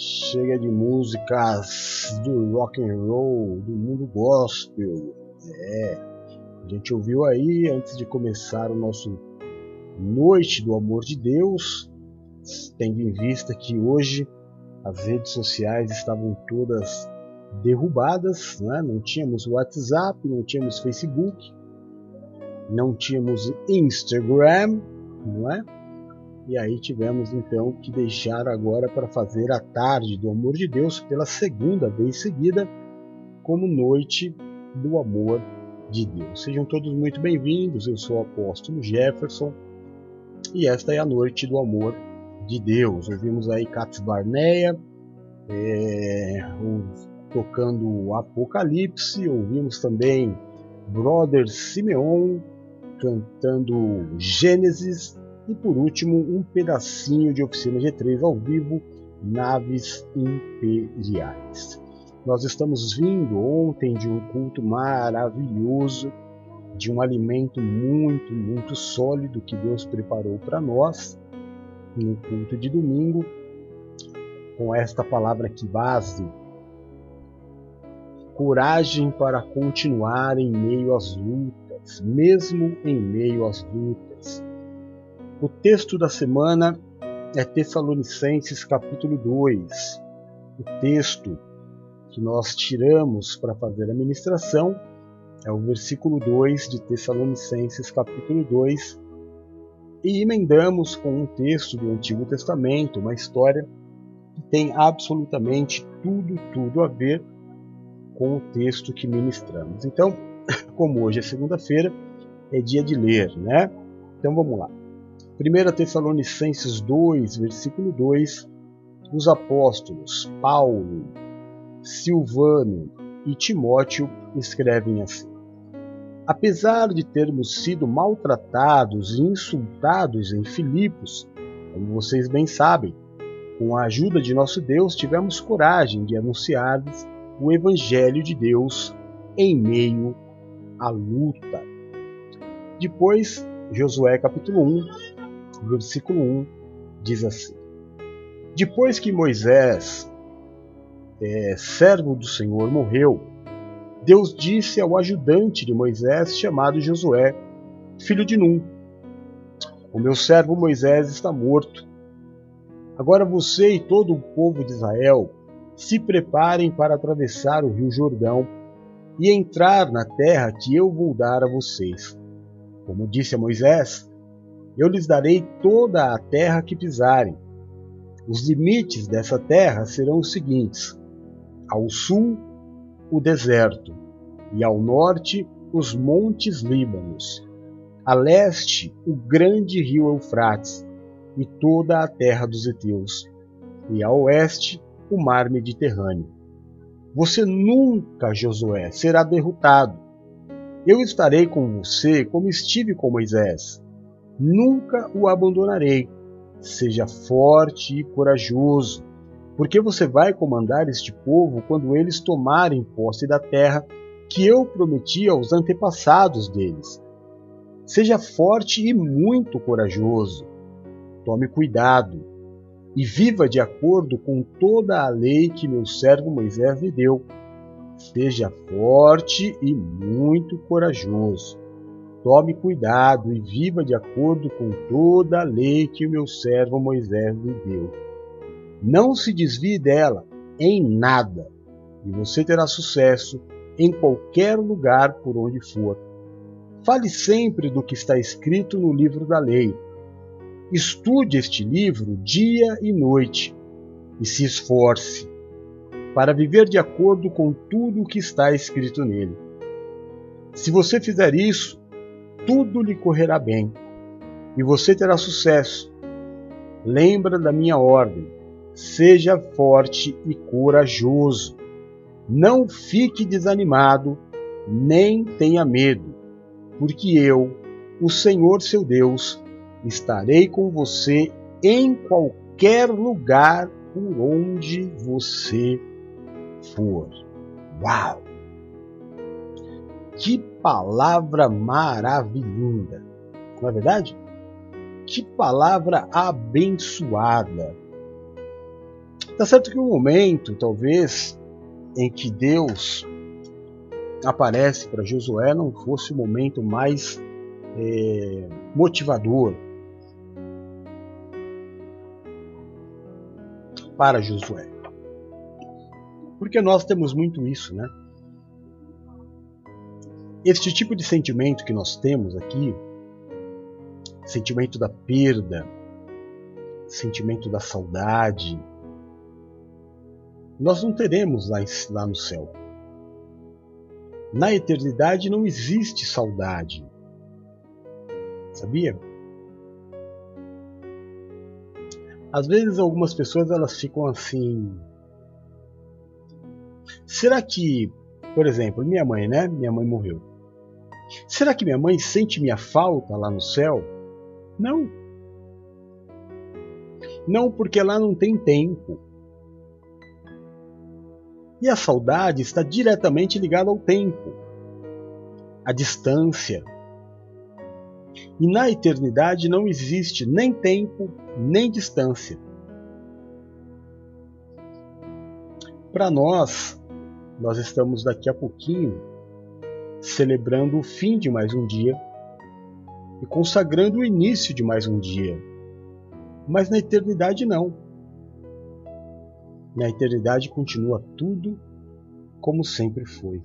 Chega de músicas do rock and roll, do mundo gospel. É, a gente ouviu aí antes de começar o nosso Noite do Amor de Deus, tendo em vista que hoje as redes sociais estavam todas derrubadas, né? não tínhamos WhatsApp, não tínhamos Facebook, não tínhamos Instagram, não é? E aí tivemos então que deixar agora para fazer a tarde do amor de Deus pela segunda vez seguida, como noite do amor de Deus. Sejam todos muito bem-vindos. Eu sou o apóstolo Jefferson e esta é a noite do amor de Deus. Ouvimos aí Cats Barneia é, tocando Apocalipse, ouvimos também Brother Simeon cantando Gênesis e por último um pedacinho de Oficina G3 ao vivo, Naves Imperiais. Nós estamos vindo ontem de um culto maravilhoso, de um alimento muito, muito sólido que Deus preparou para nós, no culto de domingo, com esta palavra que base coragem para continuar em meio às lutas, mesmo em meio às lutas. O texto da semana é Tessalonicenses capítulo 2. O texto que nós tiramos para fazer a ministração é o versículo 2 de Tessalonicenses capítulo 2 e emendamos com um texto do Antigo Testamento, uma história que tem absolutamente tudo, tudo a ver com o texto que ministramos. Então, como hoje é segunda-feira, é dia de ler, né? Então vamos lá. 1 Tessalonicenses 2, versículo 2, os apóstolos Paulo, Silvano e Timóteo escrevem assim: Apesar de termos sido maltratados e insultados em Filipos, como vocês bem sabem, com a ajuda de nosso Deus tivemos coragem de anunciar-lhes o Evangelho de Deus em meio à luta. Depois, Josué capítulo 1, versículo 1 diz assim: Depois que Moisés, é, servo do Senhor, morreu, Deus disse ao ajudante de Moisés, chamado Josué, filho de Num: O meu servo Moisés está morto. Agora você e todo o povo de Israel se preparem para atravessar o rio Jordão e entrar na terra que eu vou dar a vocês. Como disse a Moisés, eu lhes darei toda a terra que pisarem. Os limites dessa terra serão os seguintes: ao sul, o deserto, e ao norte, os montes Líbanos, a leste, o grande rio Eufrates e toda a terra dos heteus, e a oeste, o mar Mediterrâneo. Você nunca, Josué, será derrotado. Eu estarei com você como estive com Moisés nunca o abandonarei. Seja forte e corajoso, porque você vai comandar este povo quando eles tomarem posse da terra que eu prometi aos antepassados deles. Seja forte e muito corajoso. Tome cuidado e viva de acordo com toda a lei que meu servo Moisés lhe deu. Seja forte e muito corajoso. Tome cuidado e viva de acordo com toda a lei que o meu servo Moisés lhe deu. Não se desvie dela em nada, e você terá sucesso em qualquer lugar por onde for. Fale sempre do que está escrito no livro da lei. Estude este livro dia e noite e se esforce para viver de acordo com tudo o que está escrito nele. Se você fizer isso, tudo lhe correrá bem e você terá sucesso. Lembra da minha ordem: seja forte e corajoso. Não fique desanimado, nem tenha medo, porque eu, o Senhor seu Deus, estarei com você em qualquer lugar por onde você for. Uau! Que palavra maravilhosa! Não é verdade? Que palavra abençoada! Tá certo que um momento, talvez, em que Deus aparece para Josué não fosse o momento mais é, motivador para Josué. Porque nós temos muito isso, né? Este tipo de sentimento que nós temos aqui, sentimento da perda, sentimento da saudade, nós não teremos lá, lá no céu. Na eternidade não existe saudade. Sabia? Às vezes algumas pessoas elas ficam assim. Será que, por exemplo, minha mãe, né? Minha mãe morreu. Será que minha mãe sente minha falta lá no céu? Não. Não, porque lá não tem tempo. E a saudade está diretamente ligada ao tempo, à distância. E na eternidade não existe nem tempo, nem distância. Para nós, nós estamos daqui a pouquinho celebrando o fim de mais um dia e consagrando o início de mais um dia. Mas na eternidade não. Na eternidade continua tudo como sempre foi.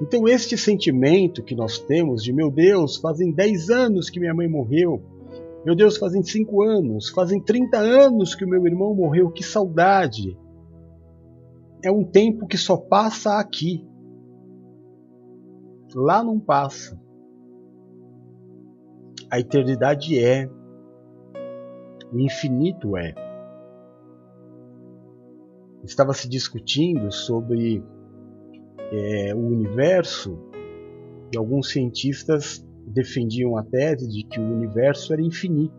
Então, este sentimento que nós temos de meu Deus, fazem 10 anos que minha mãe morreu, meu Deus, fazem 5 anos, fazem 30 anos que o meu irmão morreu, que saudade! É um tempo que só passa aqui. Lá não passa. A eternidade é, o infinito é estava se discutindo sobre é, o universo e alguns cientistas defendiam a tese de que o universo era infinito.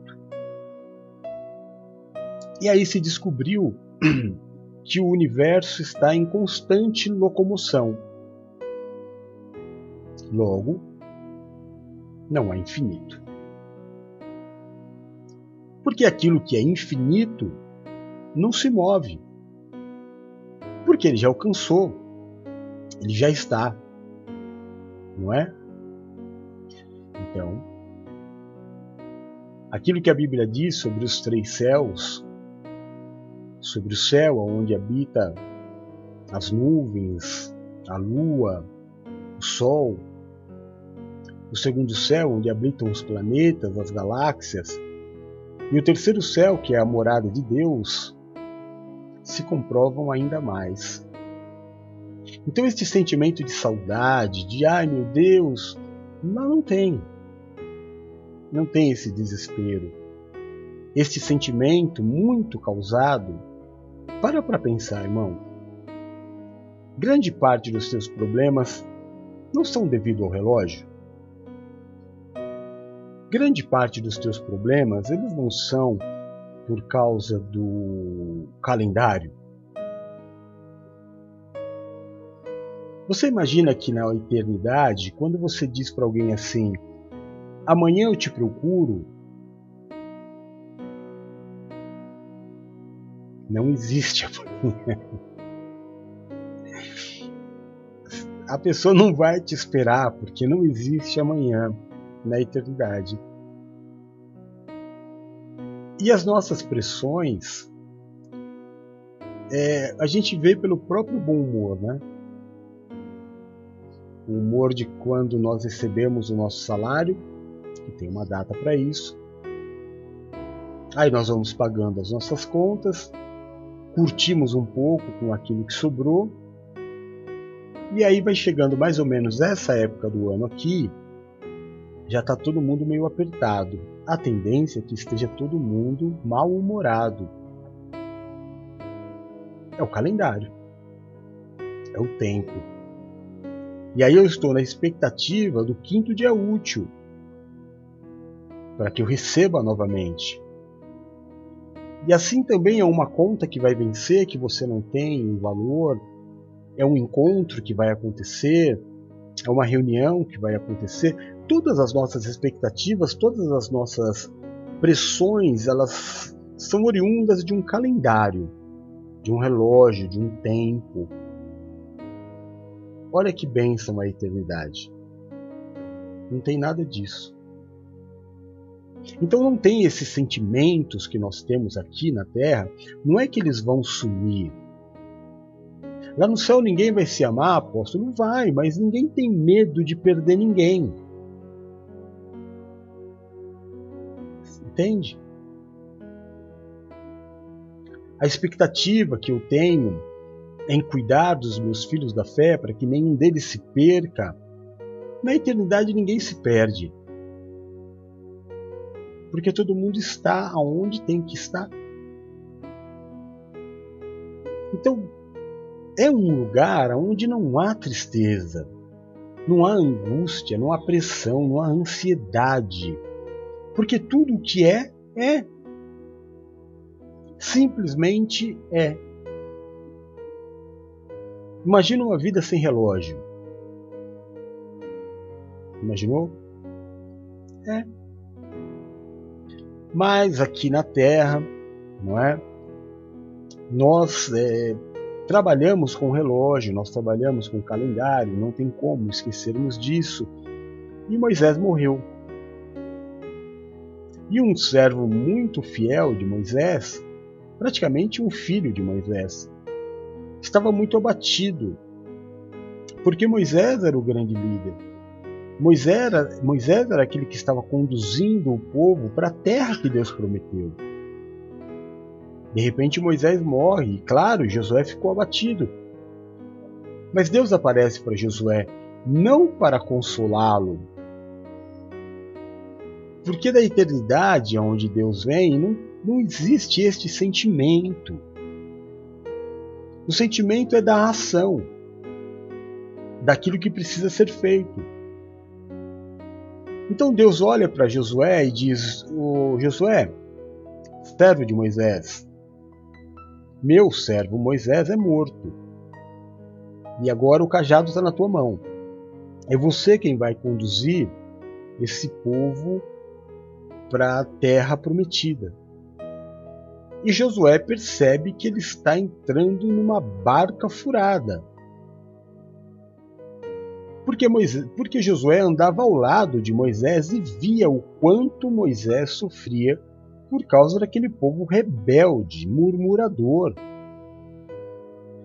E aí se descobriu que o universo está em constante locomoção. Logo, não é infinito. Porque aquilo que é infinito não se move. Porque ele já alcançou, ele já está, não é? Então, aquilo que a Bíblia diz sobre os três céus, sobre o céu onde habita as nuvens, a lua, o sol, o segundo céu onde habitam os planetas, as galáxias, e o terceiro céu que é a morada de Deus, se comprovam ainda mais. Então, este sentimento de saudade, de ai meu Deus, não, não tem. Não tem esse desespero. Este sentimento muito causado, para para pensar, irmão. Grande parte dos seus problemas não são devido ao relógio. Grande parte dos teus problemas, eles não são por causa do calendário. Você imagina que na eternidade, quando você diz para alguém assim: amanhã eu te procuro, não existe amanhã. A pessoa não vai te esperar porque não existe amanhã na eternidade. E as nossas pressões, é, a gente vê pelo próprio bom humor, né? O humor de quando nós recebemos o nosso salário, que tem uma data para isso. Aí nós vamos pagando as nossas contas, curtimos um pouco com aquilo que sobrou, e aí vai chegando mais ou menos essa época do ano aqui, já está todo mundo meio apertado. A tendência é que esteja todo mundo mal-humorado. É o calendário. É o tempo. E aí eu estou na expectativa do quinto dia útil para que eu receba novamente. E assim também é uma conta que vai vencer, que você não tem valor, é um encontro que vai acontecer, é uma reunião que vai acontecer todas as nossas expectativas, todas as nossas pressões, elas são oriundas de um calendário, de um relógio, de um tempo. Olha que bênção a eternidade. Não tem nada disso. Então não tem esses sentimentos que nós temos aqui na Terra, não é que eles vão sumir. Lá no céu ninguém vai se amar, apóstolo? Não vai, mas ninguém tem medo de perder ninguém. Entende? A expectativa que eu tenho em cuidar dos meus filhos da fé para que nenhum deles se perca. Na eternidade ninguém se perde. Porque todo mundo está aonde tem que estar. Então, é um lugar onde não há tristeza, não há angústia, não há pressão, não há ansiedade porque tudo o que é, é. Simplesmente é. Imagina uma vida sem relógio. Imaginou? É. Mas aqui na Terra, não é? Nós é, trabalhamos com relógio, nós trabalhamos com calendário, não tem como esquecermos disso. E Moisés morreu. E um servo muito fiel de Moisés, praticamente um filho de Moisés, estava muito abatido, porque Moisés era o grande líder. Moisés era, Moisés era aquele que estava conduzindo o povo para a terra que Deus prometeu. De repente Moisés morre, e claro, Josué ficou abatido. Mas Deus aparece para Josué não para consolá-lo, porque da eternidade onde Deus vem, não, não existe este sentimento. O sentimento é da ação, daquilo que precisa ser feito. Então Deus olha para Josué e diz: Josué, servo de Moisés, meu servo Moisés é morto. E agora o cajado está na tua mão. É você quem vai conduzir esse povo para a terra prometida. E Josué percebe que ele está entrando numa barca furada. Porque, Moisés, porque Josué andava ao lado de Moisés e via o quanto Moisés sofria por causa daquele povo rebelde, murmurador.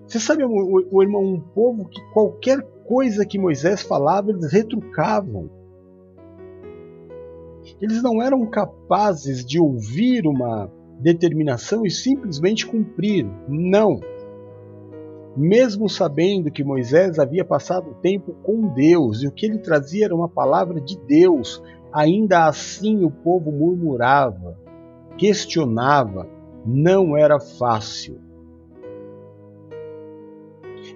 Você sabe, o, o irmão, um povo que qualquer coisa que Moisés falava, eles retrucavam. Eles não eram capazes de ouvir uma determinação e simplesmente cumprir. Não. Mesmo sabendo que Moisés havia passado tempo com Deus e o que ele trazia era uma palavra de Deus, ainda assim o povo murmurava, questionava, não era fácil.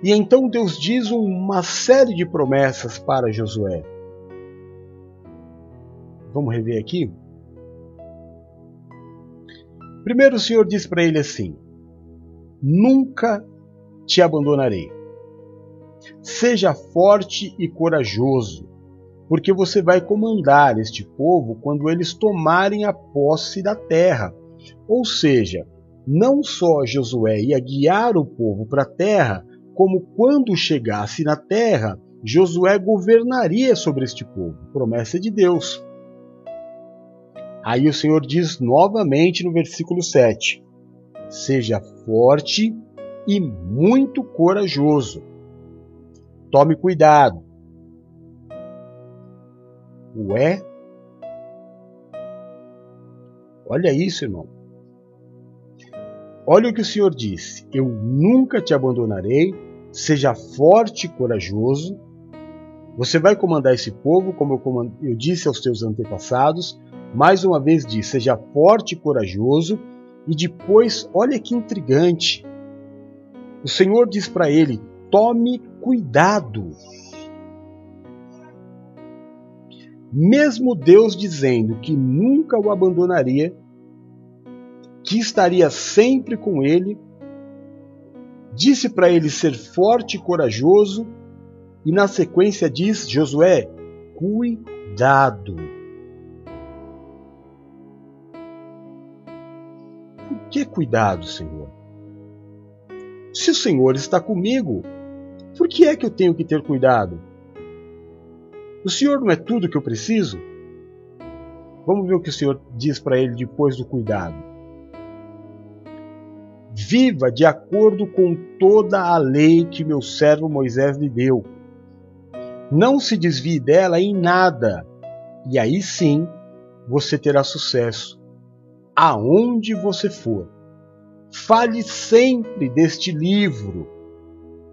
E então Deus diz uma série de promessas para Josué. Vamos rever aqui? Primeiro o Senhor diz para ele assim: Nunca te abandonarei. Seja forte e corajoso, porque você vai comandar este povo quando eles tomarem a posse da terra. Ou seja, não só Josué ia guiar o povo para a terra, como quando chegasse na terra, Josué governaria sobre este povo. Promessa de Deus. Aí o Senhor diz novamente no versículo 7: Seja forte e muito corajoso. Tome cuidado. Ué? Olha isso, irmão. Olha o que o Senhor disse: Eu nunca te abandonarei. Seja forte e corajoso. Você vai comandar esse povo, como eu, eu disse aos teus antepassados, mais uma vez diz: seja forte e corajoso. E depois, olha que intrigante. O Senhor diz para ele: tome cuidado. Mesmo Deus dizendo que nunca o abandonaria, que estaria sempre com ele, disse para ele ser forte e corajoso, e na sequência diz: Josué, cuidado. Que cuidado, Senhor? Se o Senhor está comigo, por que é que eu tenho que ter cuidado? O Senhor não é tudo que eu preciso? Vamos ver o que o Senhor diz para ele depois do cuidado. Viva de acordo com toda a lei que meu servo Moisés lhe deu. Não se desvie dela em nada, e aí sim você terá sucesso, aonde você for. Fale sempre deste livro,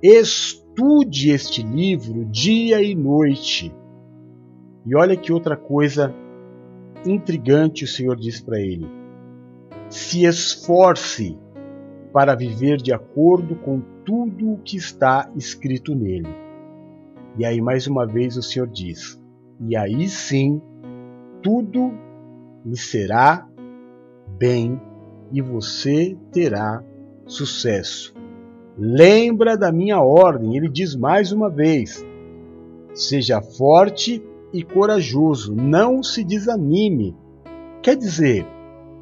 estude este livro dia e noite. E olha que outra coisa intrigante o Senhor diz para ele: se esforce para viver de acordo com tudo o que está escrito nele. E aí, mais uma vez, o Senhor diz: e aí sim, tudo lhe será bem e você terá sucesso. Lembra da minha ordem, ele diz mais uma vez: seja forte e corajoso, não se desanime. Quer dizer,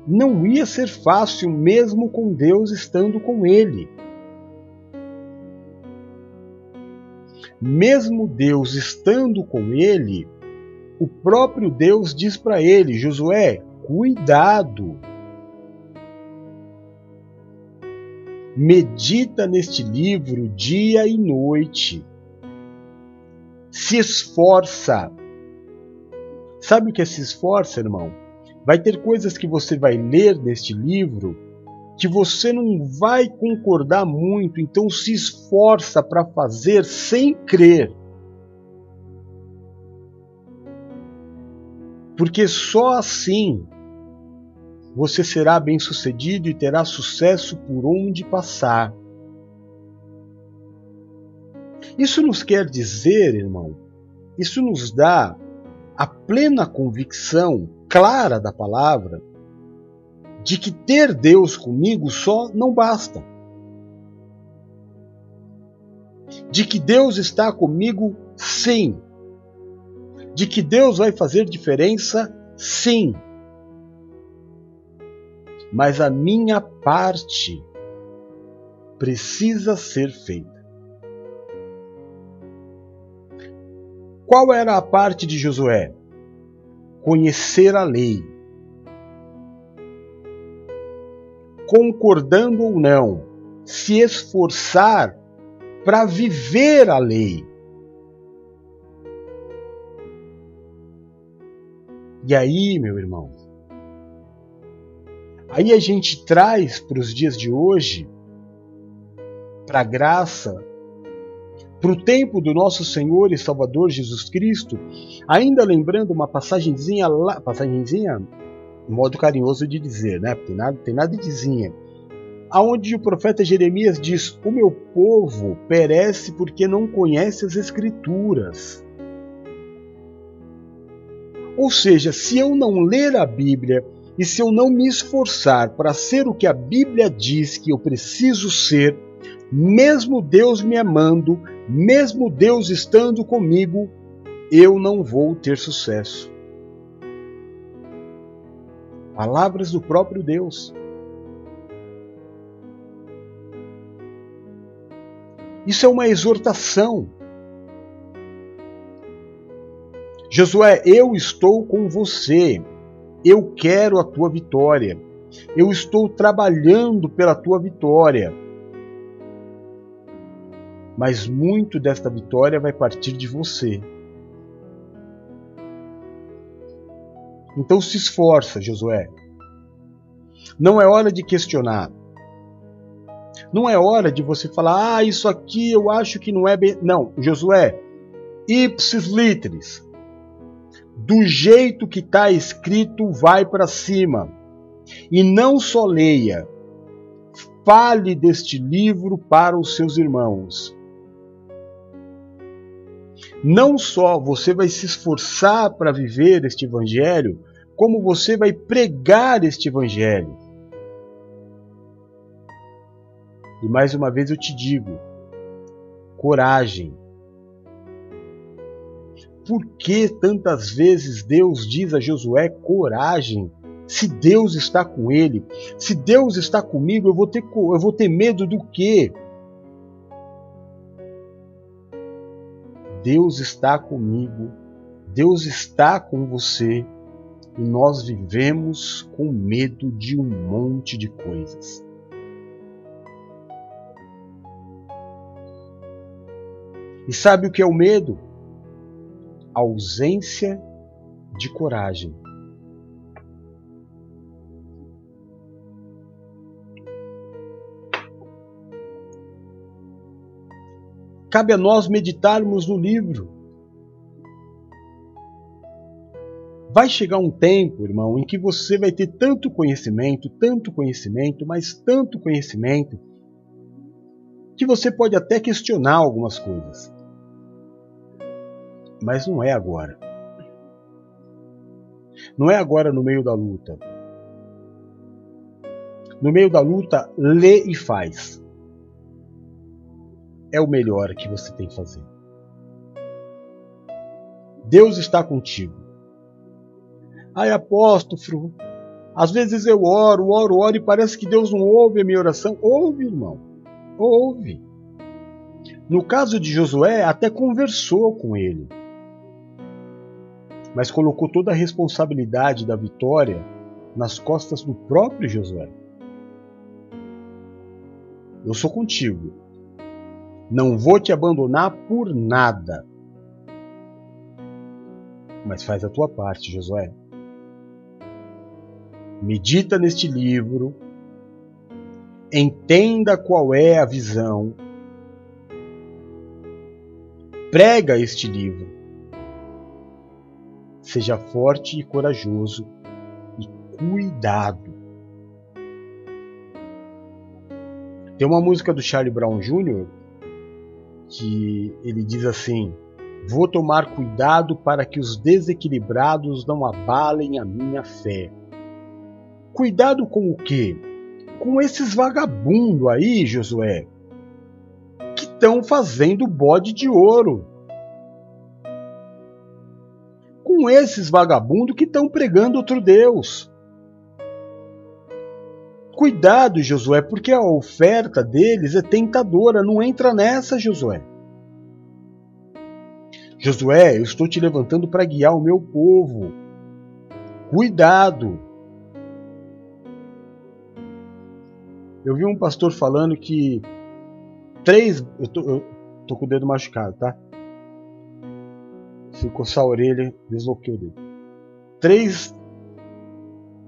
não ia ser fácil mesmo com Deus estando com ele. Mesmo Deus estando com ele, o próprio Deus diz para ele: Josué, cuidado. Medita neste livro dia e noite. Se esforça Sabe o que é se esforça, irmão? Vai ter coisas que você vai ler neste livro que você não vai concordar muito, então se esforça para fazer sem crer. Porque só assim você será bem-sucedido e terá sucesso por onde passar. Isso nos quer dizer, irmão, isso nos dá a plena convicção clara da palavra de que ter Deus comigo só não basta. De que Deus está comigo, sim. De que Deus vai fazer diferença, sim. Mas a minha parte precisa ser feita. Qual era a parte de Josué? Conhecer a lei. Concordando ou não, se esforçar para viver a lei. E aí, meu irmão, aí a gente traz para os dias de hoje, para a graça para o tempo do nosso Senhor e Salvador Jesus Cristo, ainda lembrando uma passagenzinha lá, passagenzinha, modo carinhoso de dizer, né? Tem nada, tem nada de dizinha. Aonde o profeta Jeremias diz: "O meu povo perece porque não conhece as escrituras". Ou seja, se eu não ler a Bíblia e se eu não me esforçar para ser o que a Bíblia diz que eu preciso ser, mesmo Deus me amando, mesmo Deus estando comigo, eu não vou ter sucesso. Palavras do próprio Deus. Isso é uma exortação. Josué, eu estou com você. Eu quero a tua vitória. Eu estou trabalhando pela tua vitória mas muito desta vitória vai partir de você. Então se esforça, Josué. Não é hora de questionar. Não é hora de você falar, ah, isso aqui eu acho que não é bem. Não, Josué, ipsis litteris. Do jeito que está escrito, vai para cima. E não só leia, fale deste livro para os seus irmãos não só você vai se esforçar para viver este evangelho, como você vai pregar este evangelho. E mais uma vez eu te digo: coragem. Por que tantas vezes Deus diz a Josué coragem? Se Deus está com ele, se Deus está comigo, eu vou ter, eu vou ter medo do quê? Deus está comigo, Deus está com você e nós vivemos com medo de um monte de coisas. E sabe o que é o medo? Ausência de coragem. Cabe a nós meditarmos no livro. Vai chegar um tempo, irmão, em que você vai ter tanto conhecimento, tanto conhecimento, mas tanto conhecimento, que você pode até questionar algumas coisas. Mas não é agora. Não é agora no meio da luta. No meio da luta, lê e faz é o melhor que você tem que fazer. Deus está contigo. Ai, apóstolo, às vezes eu oro, oro, oro e parece que Deus não ouve a minha oração. Ouve, irmão. Ouve. No caso de Josué, até conversou com ele, mas colocou toda a responsabilidade da vitória nas costas do próprio Josué. Eu sou contigo, não vou te abandonar por nada. Mas faz a tua parte, Josué. Medita neste livro, entenda qual é a visão, prega este livro. Seja forte e corajoso e cuidado. Tem uma música do Charlie Brown Jr que ele diz assim: Vou tomar cuidado para que os desequilibrados não abalem a minha fé. Cuidado com o quê? Com esses vagabundos aí, Josué, que estão fazendo bode de ouro. Com esses vagabundos que estão pregando outro Deus. Cuidado, Josué, porque a oferta deles é tentadora. Não entra nessa, Josué. Josué, eu estou te levantando para guiar o meu povo. Cuidado. Eu vi um pastor falando que três. Eu tô, eu tô com o dedo machucado, tá? Se coçar a orelha, desloquei o dedo. Três.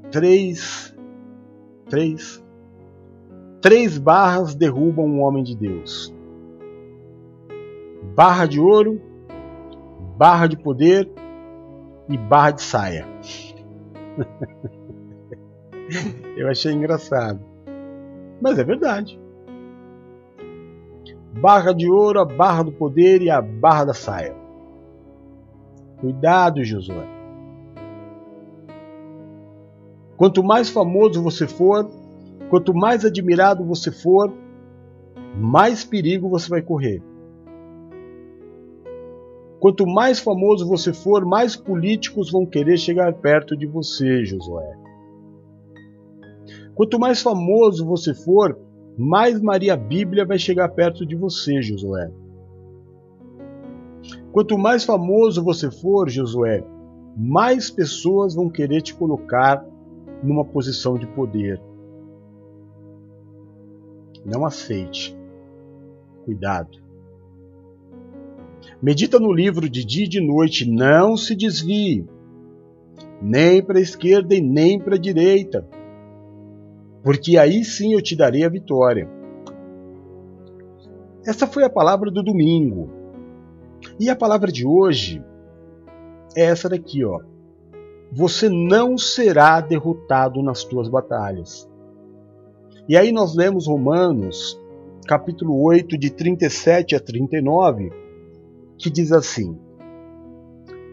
Três Três. Três barras derrubam um homem de Deus: barra de ouro, barra de poder e barra de saia. Eu achei engraçado. Mas é verdade. Barra de ouro, a barra do poder e a barra da saia. Cuidado, Josué. Quanto mais famoso você for, quanto mais admirado você for, mais perigo você vai correr. Quanto mais famoso você for, mais políticos vão querer chegar perto de você, Josué. Quanto mais famoso você for, mais Maria Bíblia vai chegar perto de você, Josué. Quanto mais famoso você for, Josué, mais pessoas vão querer te colocar numa posição de poder. Não aceite. Cuidado. Medita no livro de dia e de noite, não se desvie, nem para a esquerda e nem para a direita, porque aí sim eu te darei a vitória. Essa foi a palavra do domingo. E a palavra de hoje é essa daqui, ó você não será derrotado nas tuas batalhas. E aí nós lemos Romanos, capítulo 8, de 37 a 39, que diz assim: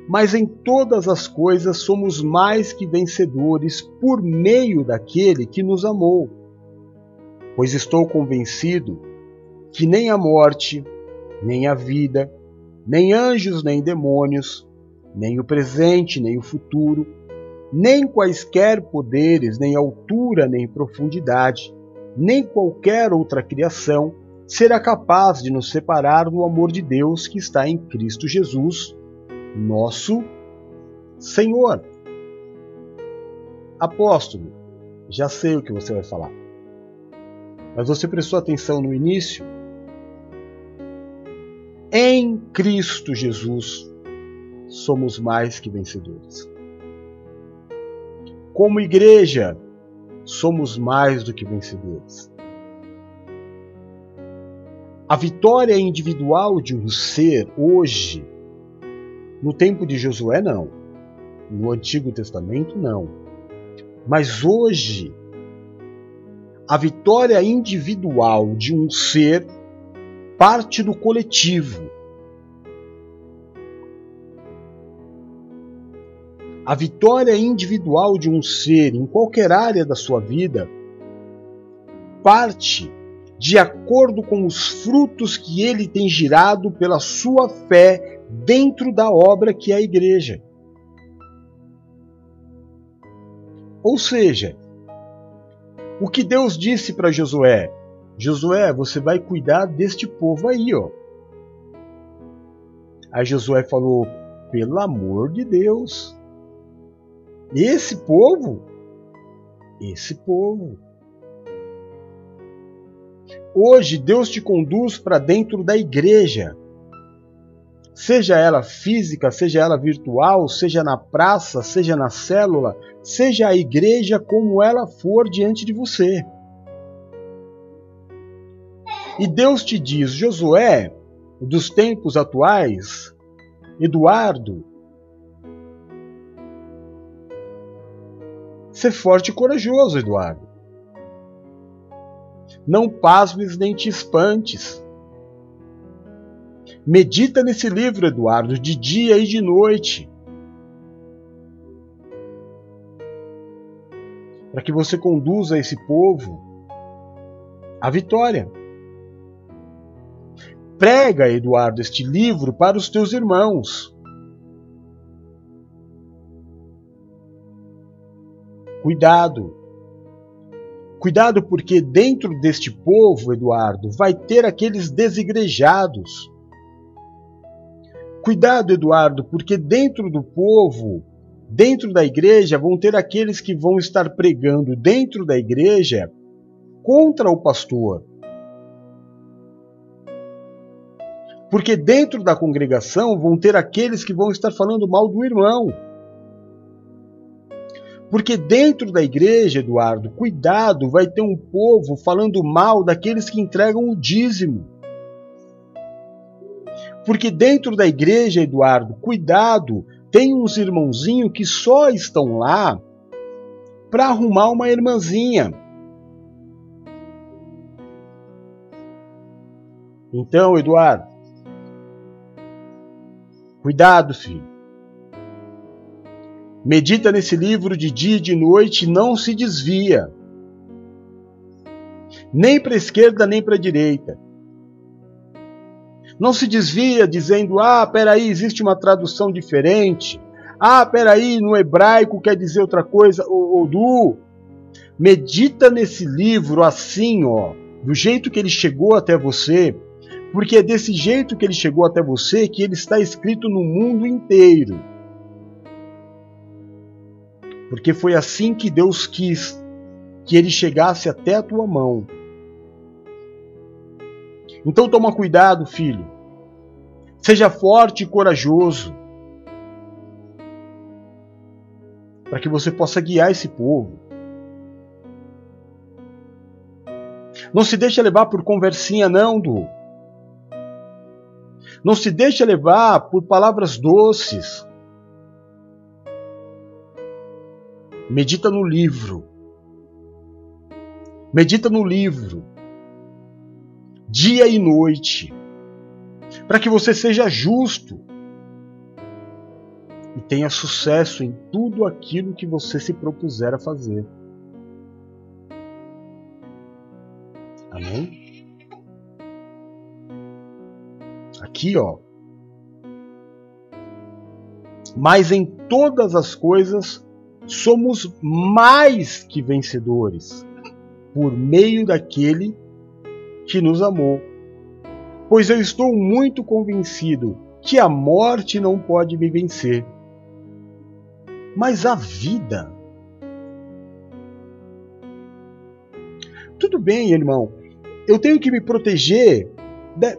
Mas em todas as coisas somos mais que vencedores por meio daquele que nos amou. Pois estou convencido que nem a morte, nem a vida, nem anjos, nem demônios, nem o presente, nem o futuro, nem quaisquer poderes, nem altura, nem profundidade, nem qualquer outra criação será capaz de nos separar do amor de Deus que está em Cristo Jesus, nosso Senhor. Apóstolo, já sei o que você vai falar. Mas você prestou atenção no início? Em Cristo Jesus somos mais que vencedores. Como igreja, somos mais do que vencedores. A vitória individual de um ser hoje, no tempo de Josué, não. No Antigo Testamento, não. Mas hoje, a vitória individual de um ser parte do coletivo. A vitória individual de um ser em qualquer área da sua vida parte de acordo com os frutos que ele tem girado pela sua fé dentro da obra que é a igreja. Ou seja, o que Deus disse para Josué? Josué, você vai cuidar deste povo aí, ó. Aí Josué falou: pelo amor de Deus, esse povo, esse povo. Hoje Deus te conduz para dentro da igreja. Seja ela física, seja ela virtual, seja na praça, seja na célula, seja a igreja como ela for diante de você. E Deus te diz, Josué, dos tempos atuais, Eduardo, ser forte e corajoso, Eduardo. Não pasmes nem te espantes. Medita nesse livro, Eduardo, de dia e de noite. para que você conduza esse povo à vitória. Prega, Eduardo, este livro para os teus irmãos. Cuidado. Cuidado, porque dentro deste povo, Eduardo, vai ter aqueles desigrejados. Cuidado, Eduardo, porque dentro do povo Dentro da igreja vão ter aqueles que vão estar pregando dentro da igreja contra o pastor. Porque dentro da congregação vão ter aqueles que vão estar falando mal do irmão. Porque dentro da igreja, Eduardo, cuidado, vai ter um povo falando mal daqueles que entregam o dízimo. Porque dentro da igreja, Eduardo, cuidado, tem uns irmãozinhos que só estão lá para arrumar uma irmãzinha. Então, Eduardo, cuidado, filho. Medita nesse livro de dia e de noite e não se desvia. Nem para a esquerda, nem para a direita. Não se desvia dizendo, ah, peraí, existe uma tradução diferente. Ah, peraí, no hebraico quer dizer outra coisa. Ô, Du, medita nesse livro assim, ó, do jeito que ele chegou até você, porque é desse jeito que ele chegou até você que ele está escrito no mundo inteiro. Porque foi assim que Deus quis que ele chegasse até a tua mão. Então toma cuidado, filho. Seja forte e corajoso. Para que você possa guiar esse povo. Não se deixe levar por conversinha, não, Du. Não se deixe levar por palavras doces. Medita no livro. Medita no livro dia e noite, para que você seja justo e tenha sucesso em tudo aquilo que você se propuser a fazer. Amém? Aqui, ó. Mas em todas as coisas somos mais que vencedores por meio daquele que nos amou. Pois eu estou muito convencido que a morte não pode me vencer, mas a vida. Tudo bem, irmão, eu tenho que me proteger,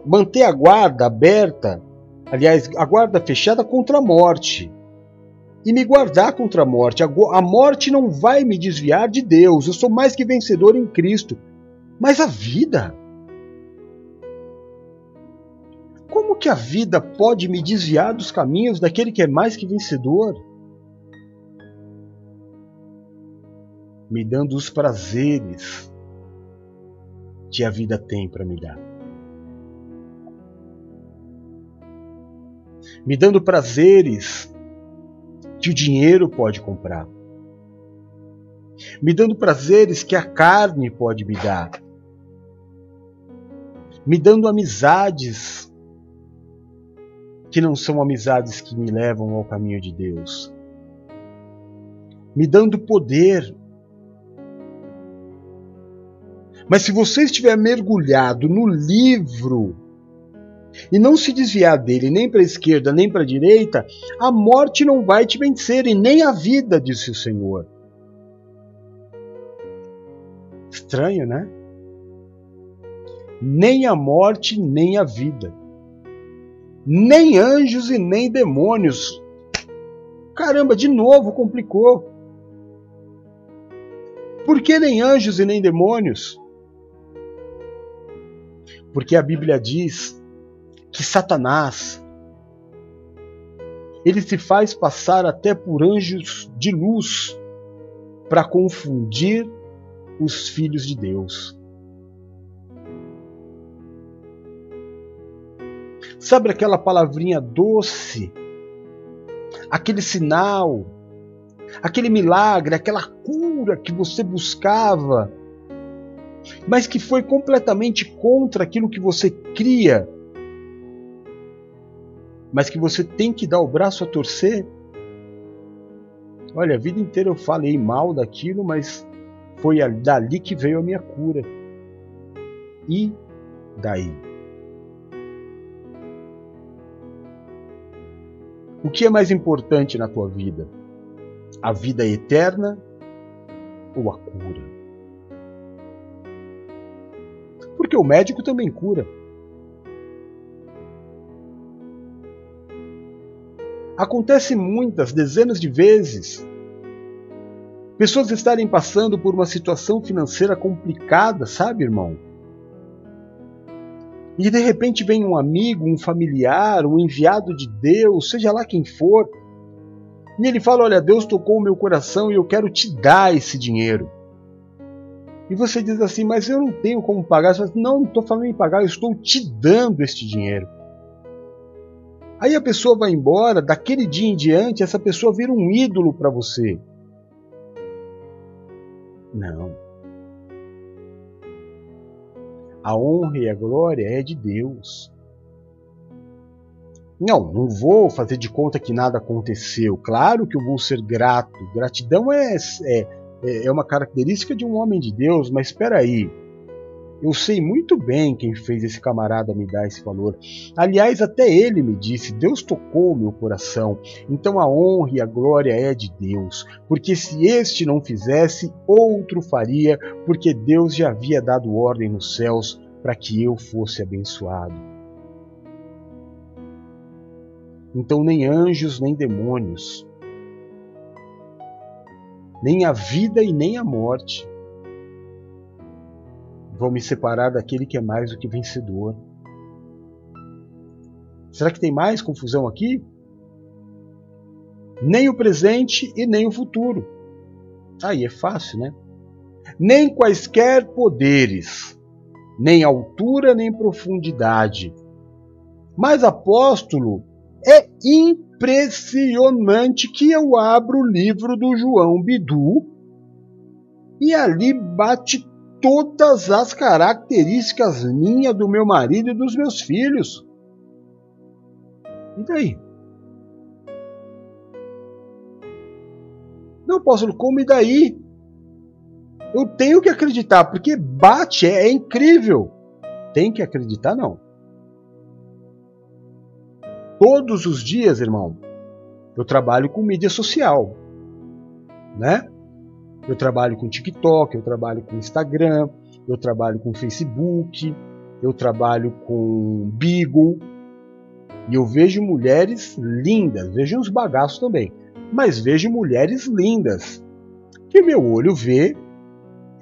manter a guarda aberta, aliás, a guarda fechada contra a morte e me guardar contra a morte. A morte não vai me desviar de Deus. Eu sou mais que vencedor em Cristo. Mas a vida? Como que a vida pode me desviar dos caminhos daquele que é mais que vencedor? Me dando os prazeres que a vida tem para me dar. Me dando prazeres que o dinheiro pode comprar, me dando prazeres que a carne pode me dar, me dando amizades que não são amizades que me levam ao caminho de Deus, me dando poder. Mas se você estiver mergulhado no livro e não se desviar dele nem para a esquerda nem para a direita, a morte não vai te vencer e nem a vida, disse o Senhor. Estranho, né? Nem a morte, nem a vida. Nem anjos e nem demônios. Caramba, de novo complicou. Por que nem anjos e nem demônios? Porque a Bíblia diz que Satanás ele se faz passar até por anjos de luz para confundir os filhos de Deus. Sabe aquela palavrinha doce? Aquele sinal, aquele milagre, aquela cura que você buscava, mas que foi completamente contra aquilo que você cria mas que você tem que dar o braço a torcer. Olha, a vida inteira eu falei mal daquilo, mas foi dali que veio a minha cura. E daí? O que é mais importante na tua vida? A vida eterna ou a cura? Porque o médico também cura. Acontece muitas, dezenas de vezes. Pessoas estarem passando por uma situação financeira complicada, sabe, irmão? E de repente vem um amigo, um familiar, um enviado de Deus, seja lá quem for, e ele fala: Olha, Deus tocou o meu coração e eu quero te dar esse dinheiro. E você diz assim: Mas eu não tenho como pagar. Você fala, não, não estou falando em pagar, eu estou te dando este dinheiro. Aí a pessoa vai embora, daquele dia em diante, essa pessoa vira um ídolo para você. Não. A honra e a glória é de Deus. Não, não vou fazer de conta que nada aconteceu. Claro que eu vou ser grato. Gratidão é, é, é uma característica de um homem de Deus, mas espera aí. Eu sei muito bem quem fez esse camarada me dar esse valor. Aliás, até ele me disse: Deus tocou meu coração. Então a honra e a glória é de Deus. Porque se este não fizesse, outro faria, porque Deus já havia dado ordem nos céus para que eu fosse abençoado. Então, nem anjos, nem demônios, nem a vida e nem a morte vão me separar daquele que é mais do que vencedor. Será que tem mais confusão aqui? Nem o presente e nem o futuro. Aí é fácil, né? Nem quaisquer poderes, nem altura nem profundidade. Mas, apóstolo, é impressionante que eu abro o livro do João Bidu e ali bate todas as características minhas, do meu marido e dos meus filhos. E daí? Não, apóstolo, como e daí? Eu tenho que acreditar, porque bate, é, é incrível. Tem que acreditar, não. Todos os dias, irmão, eu trabalho com mídia social, né? Eu trabalho com TikTok, eu trabalho com Instagram, eu trabalho com Facebook, eu trabalho com Beagle, e eu vejo mulheres lindas, vejo uns bagaços também, mas vejo mulheres lindas, que meu olho vê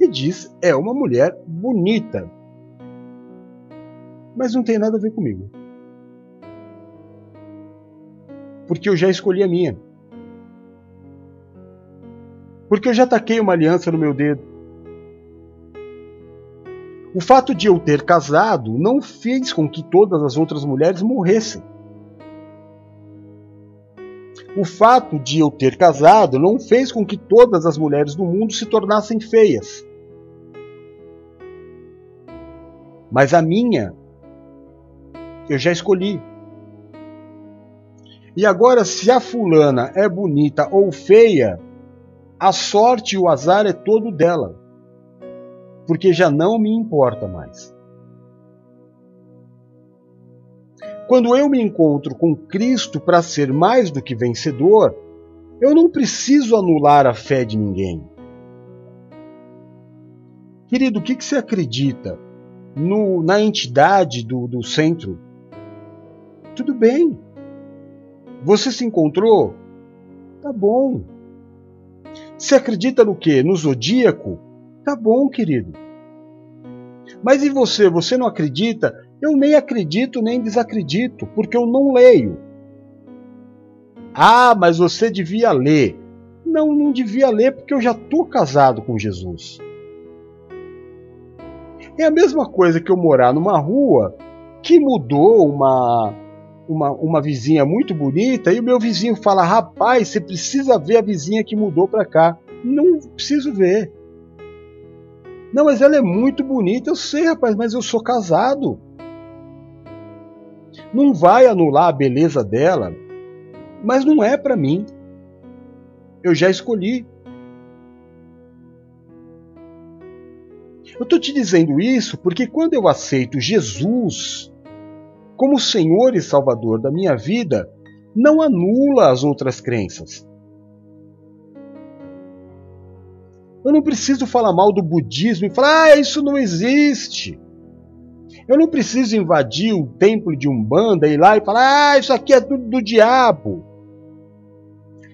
e diz é uma mulher bonita. Mas não tem nada a ver comigo. Porque eu já escolhi a minha. Porque eu já taquei uma aliança no meu dedo. O fato de eu ter casado não fez com que todas as outras mulheres morressem. O fato de eu ter casado não fez com que todas as mulheres do mundo se tornassem feias. Mas a minha, eu já escolhi. E agora, se a fulana é bonita ou feia, a sorte e o azar é todo dela. Porque já não me importa mais. Quando eu me encontro com Cristo para ser mais do que vencedor, eu não preciso anular a fé de ninguém. Querido, o que, que você acredita? no, na entidade do, do centro. Tudo bem. Você se encontrou? Tá bom. Você acredita no que? No zodíaco? Tá bom, querido. Mas e você? Você não acredita? Eu nem acredito nem desacredito, porque eu não leio. Ah, mas você devia ler. Não, não devia ler porque eu já estou casado com Jesus. É a mesma coisa que eu morar numa rua que mudou uma, uma, uma vizinha muito bonita e o meu vizinho fala: rapaz, você precisa ver a vizinha que mudou para cá. Não preciso ver. Não, mas ela é muito bonita, eu sei, rapaz, mas eu sou casado. Não vai anular a beleza dela, mas não é para mim. Eu já escolhi. Eu estou te dizendo isso porque quando eu aceito Jesus como Senhor e Salvador da minha vida, não anula as outras crenças. Eu não preciso falar mal do budismo e falar, ah, isso não existe. Eu não preciso invadir o templo de Umbanda e ir lá e falar, ah, isso aqui é tudo do diabo.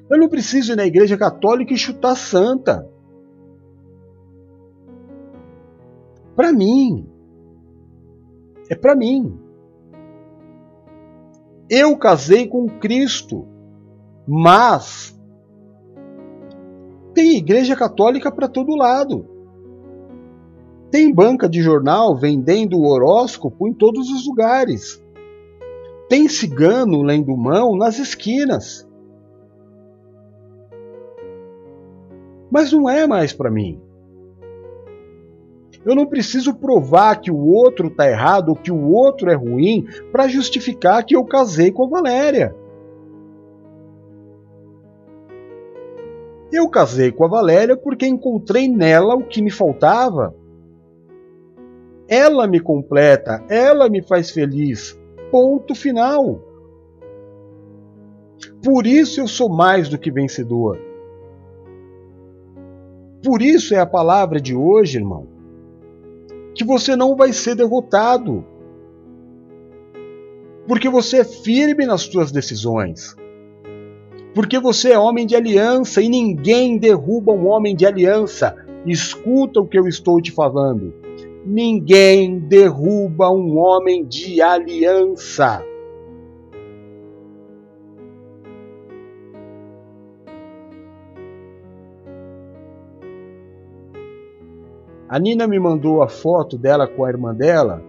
Eu não preciso ir na igreja católica e chutar santa. Para mim. É para mim. Eu casei com Cristo, mas tem igreja católica para todo lado. Tem banca de jornal vendendo horóscopo em todos os lugares. Tem cigano lendo mão nas esquinas. Mas não é mais para mim. Eu não preciso provar que o outro está errado ou que o outro é ruim para justificar que eu casei com a Valéria. Eu casei com a Valéria porque encontrei nela o que me faltava. Ela me completa, ela me faz feliz. Ponto final. Por isso eu sou mais do que vencedor. Por isso é a palavra de hoje, irmão que você não vai ser derrotado. Porque você é firme nas suas decisões. Porque você é homem de aliança e ninguém derruba um homem de aliança. Escuta o que eu estou te falando. Ninguém derruba um homem de aliança. A Nina me mandou a foto dela com a irmã dela.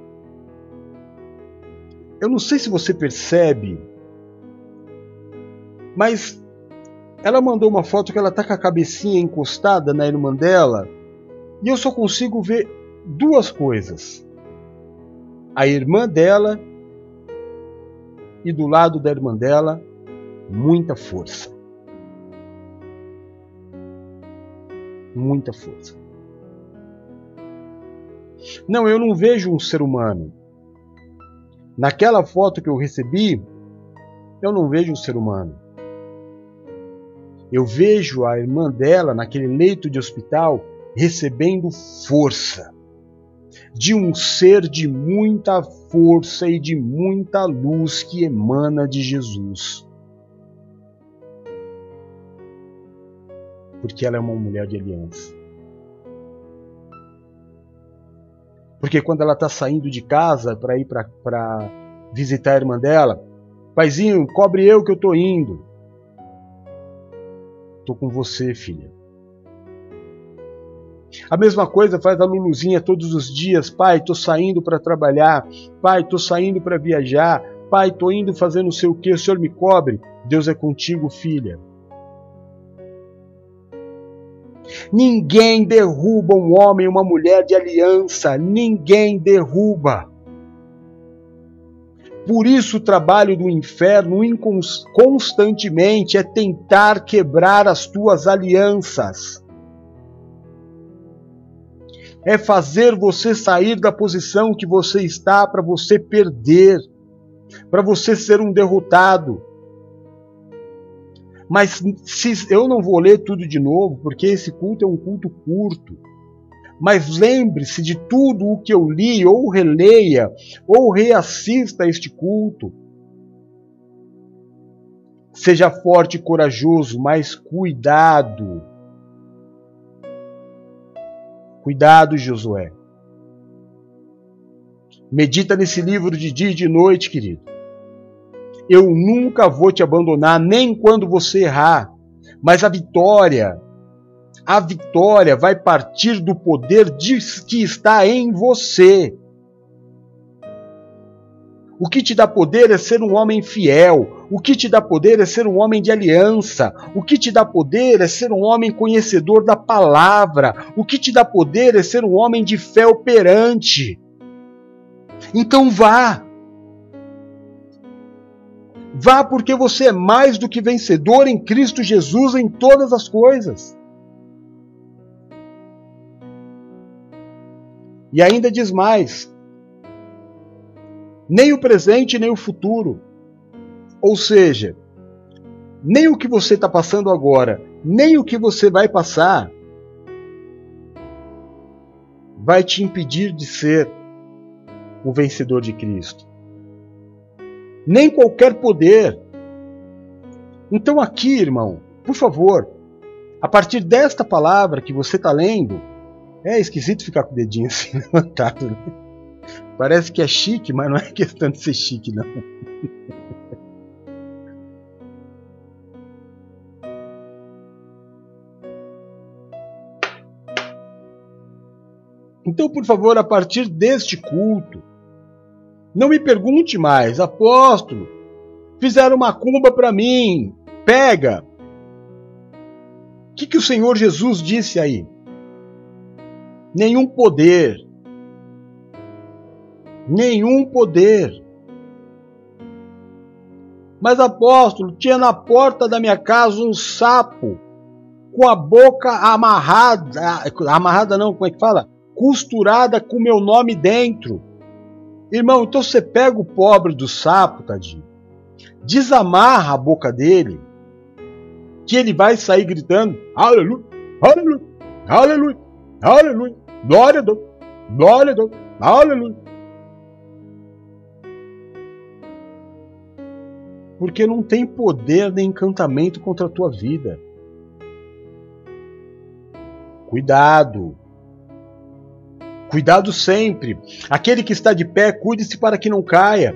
Eu não sei se você percebe, mas ela mandou uma foto que ela tá com a cabecinha encostada na irmã dela e eu só consigo ver duas coisas: a irmã dela e do lado da irmã dela muita força. Muita força. Não, eu não vejo um ser humano. Naquela foto que eu recebi, eu não vejo um ser humano. Eu vejo a irmã dela naquele leito de hospital recebendo força de um ser de muita força e de muita luz que emana de Jesus. Porque ela é uma mulher de aliança. Porque quando ela está saindo de casa para ir para visitar a irmã dela, paizinho, cobre eu que eu estou indo. Estou com você, filha. A mesma coisa faz a Luluzinha todos os dias. Pai, estou saindo para trabalhar. Pai, estou saindo para viajar. Pai, estou indo fazer não sei o que. O Senhor me cobre. Deus é contigo, filha. Ninguém derruba um homem, uma mulher de aliança. Ninguém derruba. Por isso, o trabalho do inferno constantemente é tentar quebrar as tuas alianças é fazer você sair da posição que você está para você perder, para você ser um derrotado. Mas se, eu não vou ler tudo de novo, porque esse culto é um culto curto. Mas lembre-se de tudo o que eu li, ou releia, ou reassista este culto. Seja forte e corajoso, mas cuidado Cuidado, Josué. Medita nesse livro de dia e de noite, querido. Eu nunca vou te abandonar, nem quando você errar. Mas a vitória, a vitória vai partir do poder que está em você. O que te dá poder é ser um homem fiel. O que te dá poder é ser um homem de aliança. O que te dá poder é ser um homem conhecedor da palavra. O que te dá poder é ser um homem de fé operante. Então vá. Vá porque você é mais do que vencedor em Cristo Jesus em todas as coisas. E ainda diz mais: nem o presente nem o futuro. Ou seja, nem o que você está passando agora, nem o que você vai passar, vai te impedir de ser o vencedor de Cristo. Nem qualquer poder. Então, aqui, irmão, por favor, a partir desta palavra que você está lendo, é esquisito ficar com o dedinho assim levantado, né? Parece que é chique, mas não é questão de ser chique, não. Então, por favor, a partir deste culto, não me pergunte mais, apóstolo, fizeram uma cumba para mim, pega. O que, que o Senhor Jesus disse aí? Nenhum poder, nenhum poder. Mas, apóstolo, tinha na porta da minha casa um sapo com a boca amarrada, amarrada não, como é que fala? Costurada com meu nome dentro. Irmão, então você pega o pobre do sapo, tadinho, desamarra a boca dele, que ele vai sair gritando: Aleluia, Aleluia, Aleluia, Aleluia, glória a Deus, glória a Deus, Aleluia. porque não tem poder nem encantamento contra a tua vida. Cuidado. Cuidado sempre. Aquele que está de pé, cuide-se para que não caia.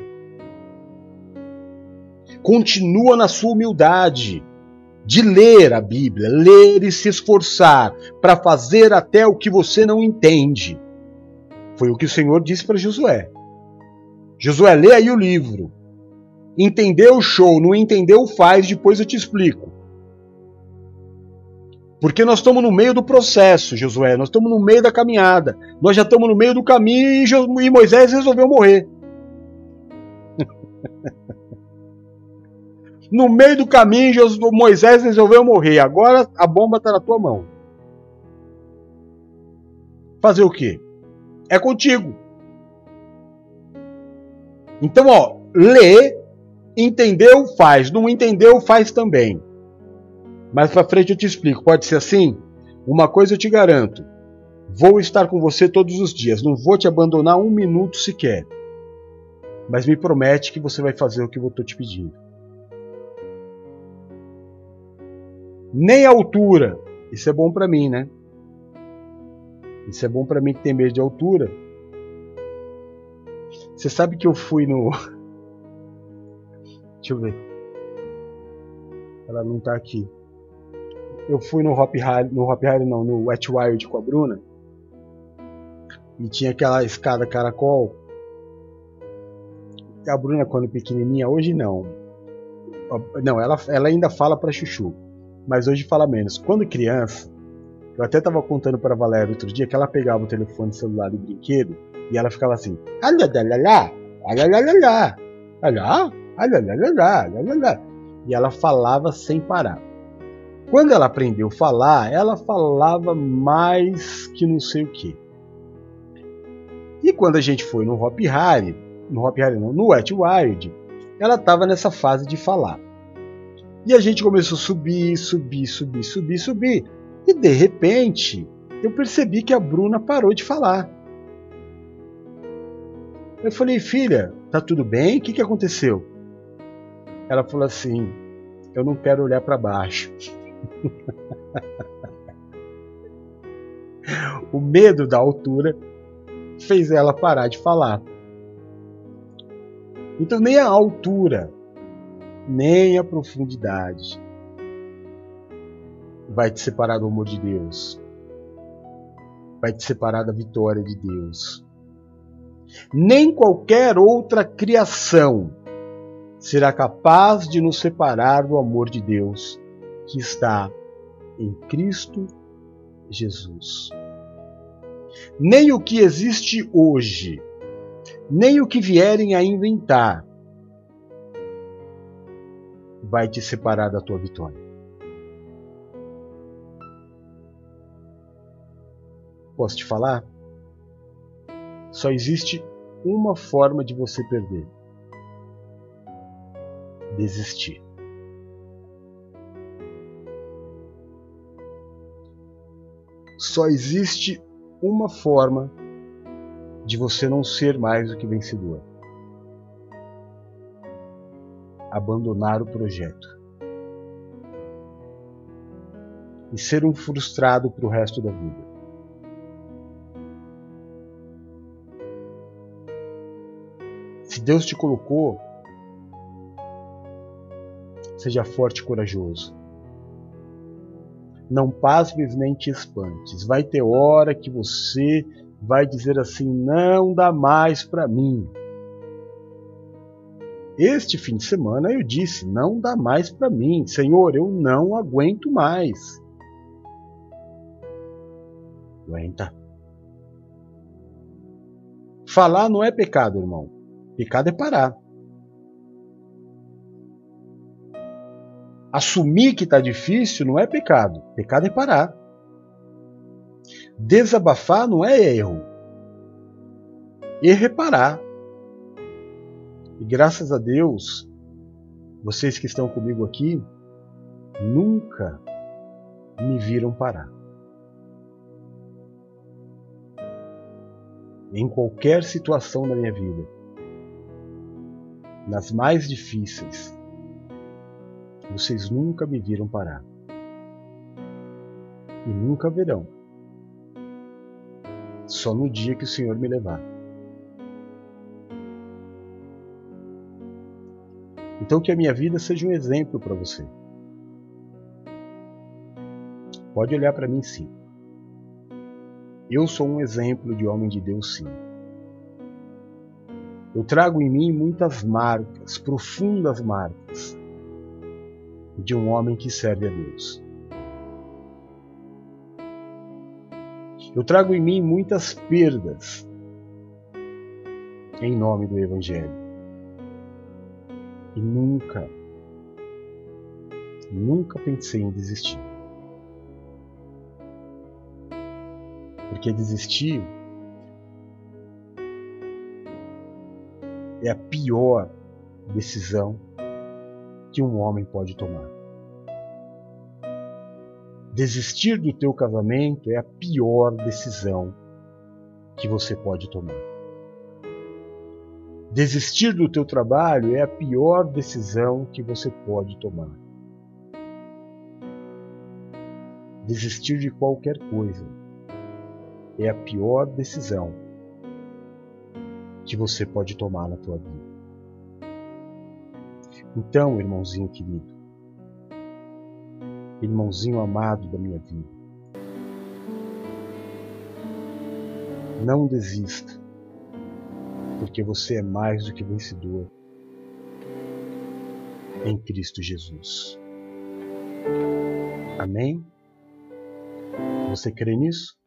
Continua na sua humildade de ler a Bíblia, ler e se esforçar para fazer até o que você não entende. Foi o que o Senhor disse para Josué. Josué, lê aí o livro. Entendeu, show. Não entendeu, faz. Depois eu te explico. Porque nós estamos no meio do processo, Josué. Nós estamos no meio da caminhada. Nós já estamos no meio do caminho e Moisés resolveu morrer. no meio do caminho, Moisés resolveu morrer. Agora a bomba está na tua mão. Fazer o quê? É contigo. Então, ó, lê, entendeu, faz. Não entendeu, faz também. Mais para frente eu te explico. Pode ser assim? Uma coisa eu te garanto: vou estar com você todos os dias. Não vou te abandonar um minuto sequer. Mas me promete que você vai fazer o que eu estou te pedindo. Nem a altura. Isso é bom para mim, né? Isso é bom para mim que tem medo de altura. Você sabe que eu fui no. Deixa eu ver. Ela não tá aqui. Eu fui no Hop Harry, no Hop Harry não, no Wet Wild com a Bruna. E tinha aquela escada caracol. A Bruna quando pequenininha, hoje não. Não, ela, ainda fala para chuchu, mas hoje fala menos. Quando criança, eu até tava contando para Valéria outro dia que ela pegava o telefone celular e brinquedo e ela ficava assim: e ela falava sem parar. Quando ela aprendeu a falar, ela falava mais que não sei o que. E quando a gente foi no Hop Harry, no Hop Harry não, no Wet Wild, ela estava nessa fase de falar. E a gente começou a subir, subir, subir, subir, subir. E de repente, eu percebi que a Bruna parou de falar. Eu falei, filha, tá tudo bem? O que, que aconteceu? Ela falou assim: eu não quero olhar para baixo. o medo da altura fez ela parar de falar. Então, nem a altura, nem a profundidade vai te separar do amor de Deus, vai te separar da vitória de Deus. Nem qualquer outra criação será capaz de nos separar do amor de Deus que está em Cristo Jesus. Nem o que existe hoje, nem o que vierem a inventar, vai te separar da tua vitória. Posso te falar? Só existe uma forma de você perder: desistir. Só existe uma forma de você não ser mais do que vencedor: abandonar o projeto e ser um frustrado para o resto da vida. Se Deus te colocou, seja forte e corajoso. Não pasmes nem te espantes. Vai ter hora que você vai dizer assim: não dá mais para mim. Este fim de semana eu disse: não dá mais para mim, Senhor, eu não aguento mais. Aguenta. Falar não é pecado, irmão. Pecado é parar. Assumir que está difícil não é pecado. Pecado é parar. Desabafar não é erro. Erro é parar. E graças a Deus, vocês que estão comigo aqui, nunca me viram parar. Em qualquer situação da minha vida nas mais difíceis, vocês nunca me viram parar. E nunca verão. Só no dia que o Senhor me levar. Então que a minha vida seja um exemplo para você. Pode olhar para mim sim. Eu sou um exemplo de homem de Deus sim. Eu trago em mim muitas marcas, profundas marcas, de um homem que serve a Deus. Eu trago em mim muitas perdas em nome do Evangelho. E nunca, nunca pensei em desistir. Porque desistir é a pior decisão que um homem pode tomar. Desistir do teu casamento é a pior decisão que você pode tomar. Desistir do teu trabalho é a pior decisão que você pode tomar. Desistir de qualquer coisa é a pior decisão que você pode tomar na tua vida. Então, irmãozinho querido, irmãozinho amado da minha vida, não desista, porque você é mais do que vencedor em Cristo Jesus. Amém? Você crê nisso?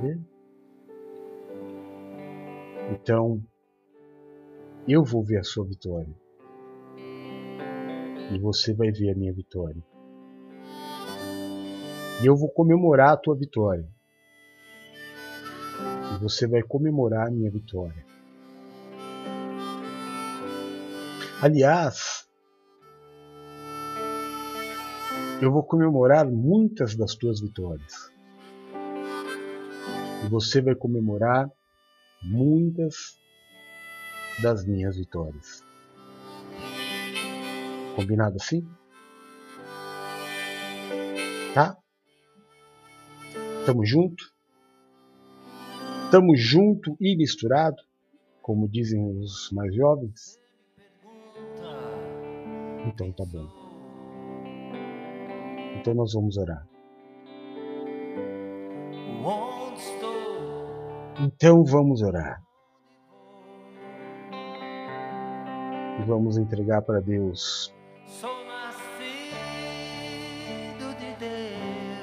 Crê? Então, eu vou ver a sua vitória. E você vai ver a minha vitória. E eu vou comemorar a tua vitória. E você vai comemorar a minha vitória. Aliás, eu vou comemorar muitas das tuas vitórias. E você vai comemorar muitas das minhas vitórias. Combinado assim? Tá? Tamo junto? Tamo junto e misturado, como dizem os mais jovens? Então tá bom. Então nós vamos orar. Então vamos orar. E vamos entregar para Deus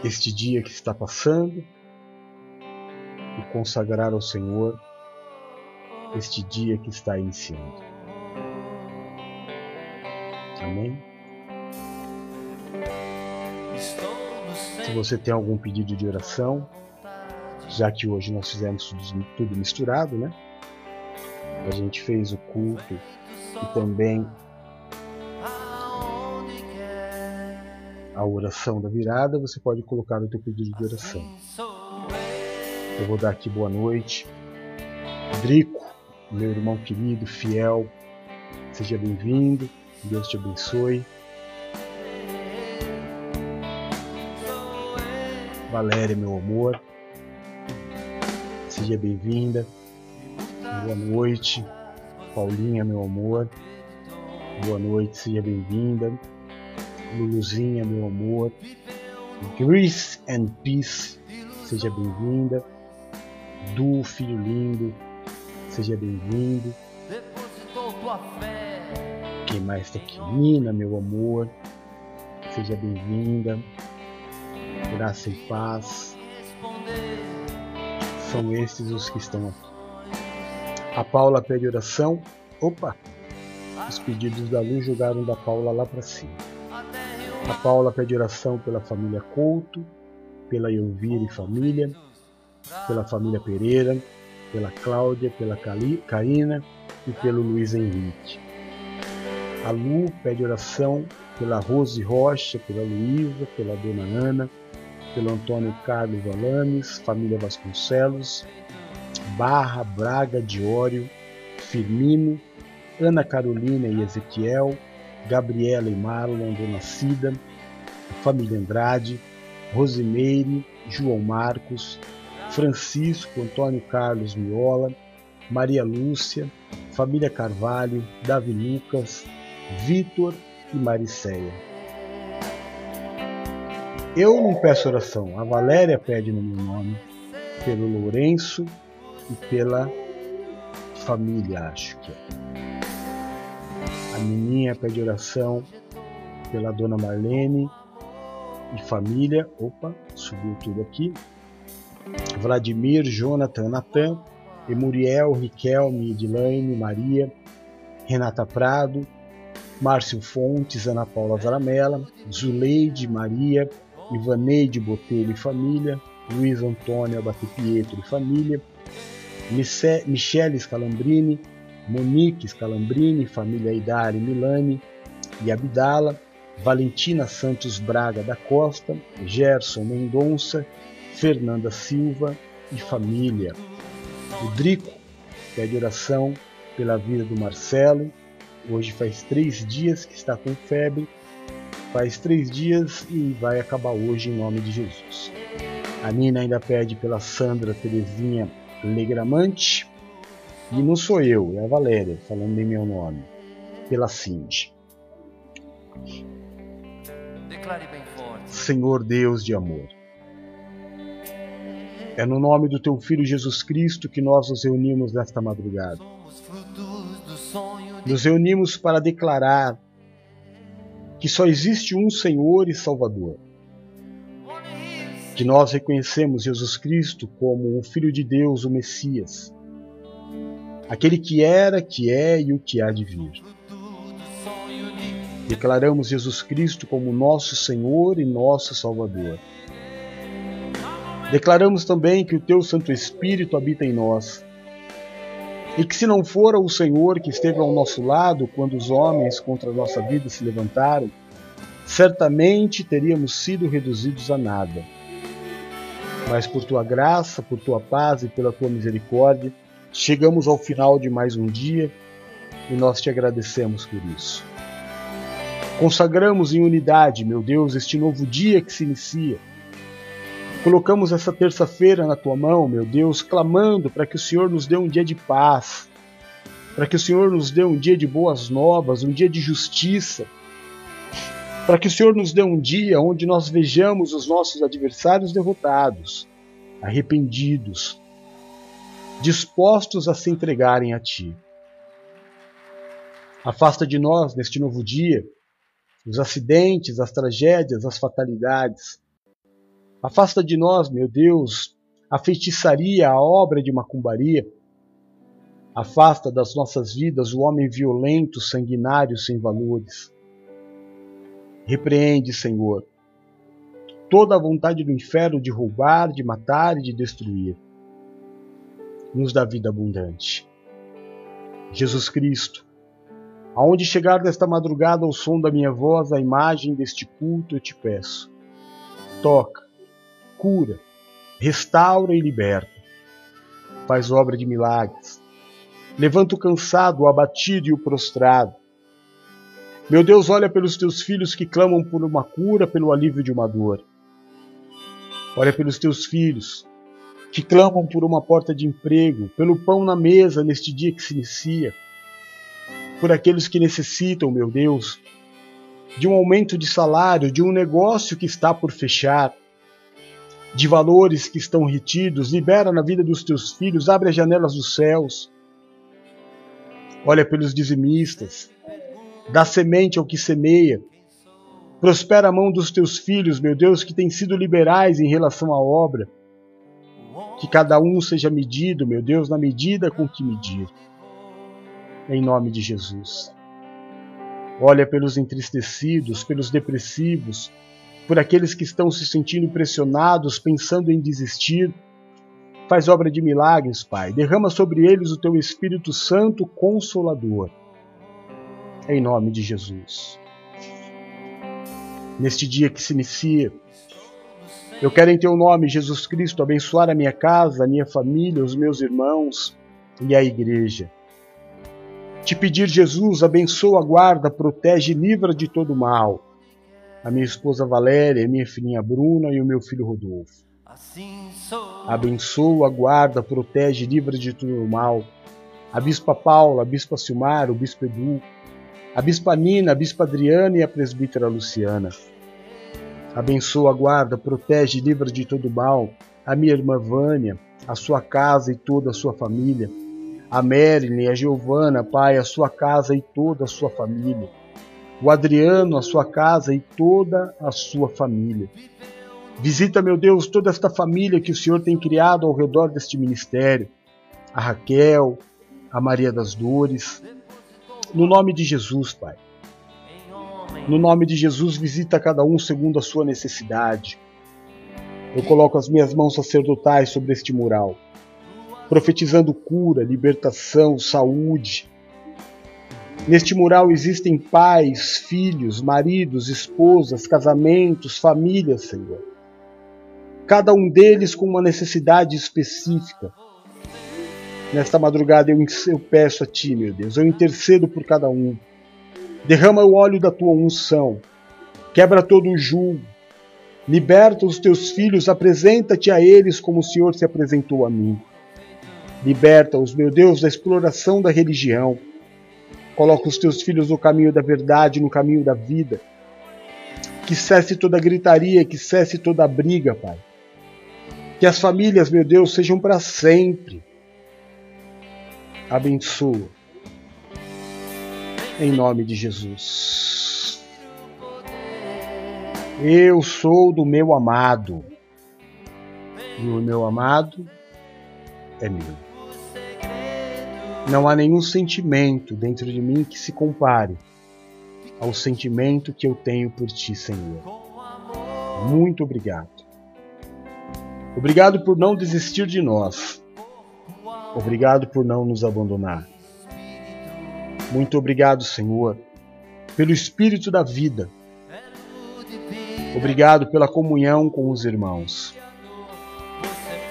este dia que está passando e consagrar ao Senhor este dia que está iniciando. Amém? Se você tem algum pedido de oração, já que hoje nós fizemos tudo misturado, né? A gente fez o culto e também a oração da virada, você pode colocar o teu pedido de oração. Eu vou dar aqui boa noite. Drico, meu irmão querido, fiel, seja bem-vindo. Deus te abençoe. Valéria, meu amor, seja bem-vinda. Boa noite. Paulinha, meu amor. Boa noite, seja bem-vinda. Luluzinha, meu amor. Grace and Peace, seja bem-vinda. Du, filho lindo, seja bem-vindo. Quem mais está aqui? Nina, meu amor, seja bem-vinda. Graça e paz. São estes os que estão aqui. A Paula pede oração. Opa! Os pedidos da luz jogaram da Paula lá para cima. A Paula pede oração pela família Couto, pela Elvira e família, pela família Pereira, pela Cláudia, pela Karina e pelo Luiz Henrique. A Lu pede oração pela Rose Rocha, pela Luísa, pela Dona Ana, pelo Antônio Carlos Alames, família Vasconcelos, Barra, Braga, Diório, Firmino, Ana Carolina e Ezequiel, Gabriela e Marlon, Dona Cida, família Andrade, Rosimeire, João Marcos, Francisco, Antônio Carlos Miola, Maria Lúcia, família Carvalho, Davi Lucas, Vitor e Mariceia. Eu não peço oração, a Valéria pede no meu nome, pelo Lourenço e pela família, acho que é. A menina pede oração pela dona Marlene e família. Opa, subiu tudo aqui. Vladimir, Jonathan, Natan, Emuriel, Riquelme, Edilane, Maria, Renata Prado, Márcio Fontes, Ana Paula Zaramella, Zuleide, Maria, Ivaneide Botelho e família, Luiz Antônio Abate Pietro e família, Michele Scalambrini, Monique Scalambrini, família Idari Milani e Abdala, Valentina Santos Braga da Costa, Gerson Mendonça, Fernanda Silva e família. O Drico pede oração pela vida do Marcelo. Hoje faz três dias que está com febre. Faz três dias e vai acabar hoje em nome de Jesus. A Nina ainda pede pela Sandra Terezinha Legramante. E não sou eu, é a Valéria, falando em meu nome. Pela Cindy. Senhor Deus de amor. É no nome do teu Filho Jesus Cristo que nós nos reunimos nesta madrugada. Nos reunimos para declarar que só existe um Senhor e Salvador. Que nós reconhecemos Jesus Cristo como o Filho de Deus, o Messias, aquele que era, que é e o que há de vir. Declaramos Jesus Cristo como nosso Senhor e nosso Salvador. Declaramos também que o teu Santo Espírito habita em nós. E que se não fora o Senhor que esteve ao nosso lado quando os homens contra a nossa vida se levantaram, certamente teríamos sido reduzidos a nada. Mas por tua graça, por tua paz e pela tua misericórdia, chegamos ao final de mais um dia e nós te agradecemos por isso. Consagramos em unidade, meu Deus, este novo dia que se inicia Colocamos essa terça-feira na tua mão, meu Deus, clamando para que o Senhor nos dê um dia de paz, para que o Senhor nos dê um dia de boas novas, um dia de justiça, para que o Senhor nos dê um dia onde nós vejamos os nossos adversários derrotados, arrependidos, dispostos a se entregarem a Ti. Afasta de nós, neste novo dia, os acidentes, as tragédias, as fatalidades Afasta de nós, meu Deus, a feitiçaria, a obra de macumbaria. Afasta das nossas vidas o homem violento, sanguinário, sem valores. Repreende, Senhor, toda a vontade do inferno de roubar, de matar e de destruir. Nos dá vida abundante. Jesus Cristo, aonde chegar nesta madrugada ao som da minha voz, a imagem deste culto, eu te peço. Toca, cura, restaura e liberta. Faz obra de milagres. Levanta o cansado, o abatido e o prostrado. Meu Deus, olha pelos teus filhos que clamam por uma cura, pelo alívio de uma dor. Olha pelos teus filhos que clamam por uma porta de emprego, pelo pão na mesa neste dia que se inicia. Por aqueles que necessitam, meu Deus, de um aumento de salário, de um negócio que está por fechar de valores que estão retidos, libera na vida dos teus filhos, abre as janelas dos céus. Olha pelos dizimistas, dá semente ao que semeia. Prospera a mão dos teus filhos, meu Deus, que têm sido liberais em relação à obra. Que cada um seja medido, meu Deus, na medida com que medir. Em nome de Jesus. Olha pelos entristecidos, pelos depressivos, por aqueles que estão se sentindo pressionados, pensando em desistir. Faz obra de milagres, Pai. Derrama sobre eles o teu Espírito Santo consolador. Em nome de Jesus. Neste dia que se inicia, eu quero em teu nome, Jesus Cristo, abençoar a minha casa, a minha família, os meus irmãos e a igreja. Te pedir, Jesus, abençoa, guarda, protege e livra de todo mal a minha esposa Valéria, a minha filhinha Bruna e o meu filho Rodolfo. Abençoa, guarda, protege, livra de todo mal. A Bispa Paula, a Bispa Silmar, o Bispo Edu, a Bispa Nina, a Bispa Adriana e a Presbítera Luciana. Abençoa, guarda, protege, livra de todo mal a minha irmã Vânia, a sua casa e toda a sua família. A Marilyn, a Giovana, Pai, a sua casa e toda a sua família o Adriano, a sua casa e toda a sua família. Visita, meu Deus, toda esta família que o Senhor tem criado ao redor deste ministério. A Raquel, a Maria das Dores. No nome de Jesus, Pai. No nome de Jesus, visita cada um segundo a sua necessidade. Eu coloco as minhas mãos sacerdotais sobre este mural, profetizando cura, libertação, saúde. Neste mural existem pais, filhos, maridos, esposas, casamentos, famílias, Senhor. Cada um deles com uma necessidade específica. Nesta madrugada eu, eu peço a Ti, meu Deus, eu intercedo por cada um. Derrama o óleo da Tua unção. Quebra todo o julgo Liberta os teus filhos, apresenta-te a eles como o Senhor se apresentou a mim. Liberta-os, meu Deus, da exploração da religião. Coloca os teus filhos no caminho da verdade, no caminho da vida. Que cesse toda gritaria, que cesse toda briga, Pai. Que as famílias, meu Deus, sejam para sempre. Abençoa. Em nome de Jesus. Eu sou do meu amado, e o meu amado é meu. Não há nenhum sentimento dentro de mim que se compare ao sentimento que eu tenho por ti, Senhor. Muito obrigado. Obrigado por não desistir de nós. Obrigado por não nos abandonar. Muito obrigado, Senhor, pelo Espírito da vida Obrigado pela comunhão com os irmãos.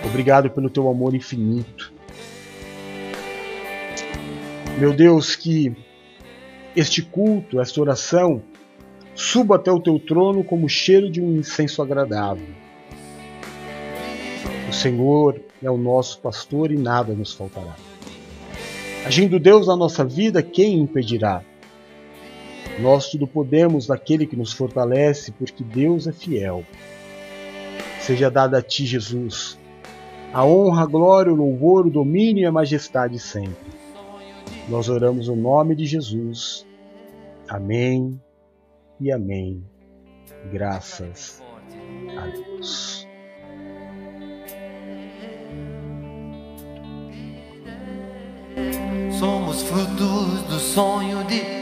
Obrigado pelo teu amor infinito. Meu Deus, que este culto, esta oração, suba até o teu trono como cheiro de um incenso agradável. O Senhor é o nosso pastor e nada nos faltará. Agindo Deus na nossa vida, quem impedirá? Nós tudo podemos naquele que nos fortalece, porque Deus é fiel. Seja dada a ti, Jesus, a honra, a glória, o louvor, o domínio e a majestade sempre. Nós oramos no nome de Jesus. Amém e amém. Graças a Deus. Somos frutos do sonho de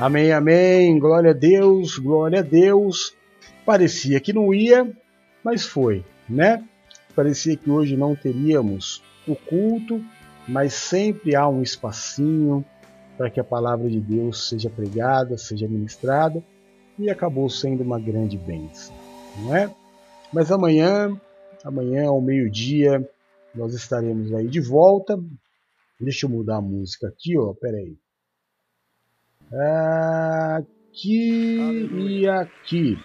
Amém, amém. Glória a Deus, glória a Deus. Parecia que não ia, mas foi, né? Parecia que hoje não teríamos o culto, mas sempre há um espacinho para que a palavra de Deus seja pregada, seja ministrada, e acabou sendo uma grande bênção, não é? Mas amanhã, amanhã ao meio-dia, nós estaremos aí de volta. Deixa eu mudar a música aqui, ó, peraí aqui e aqui.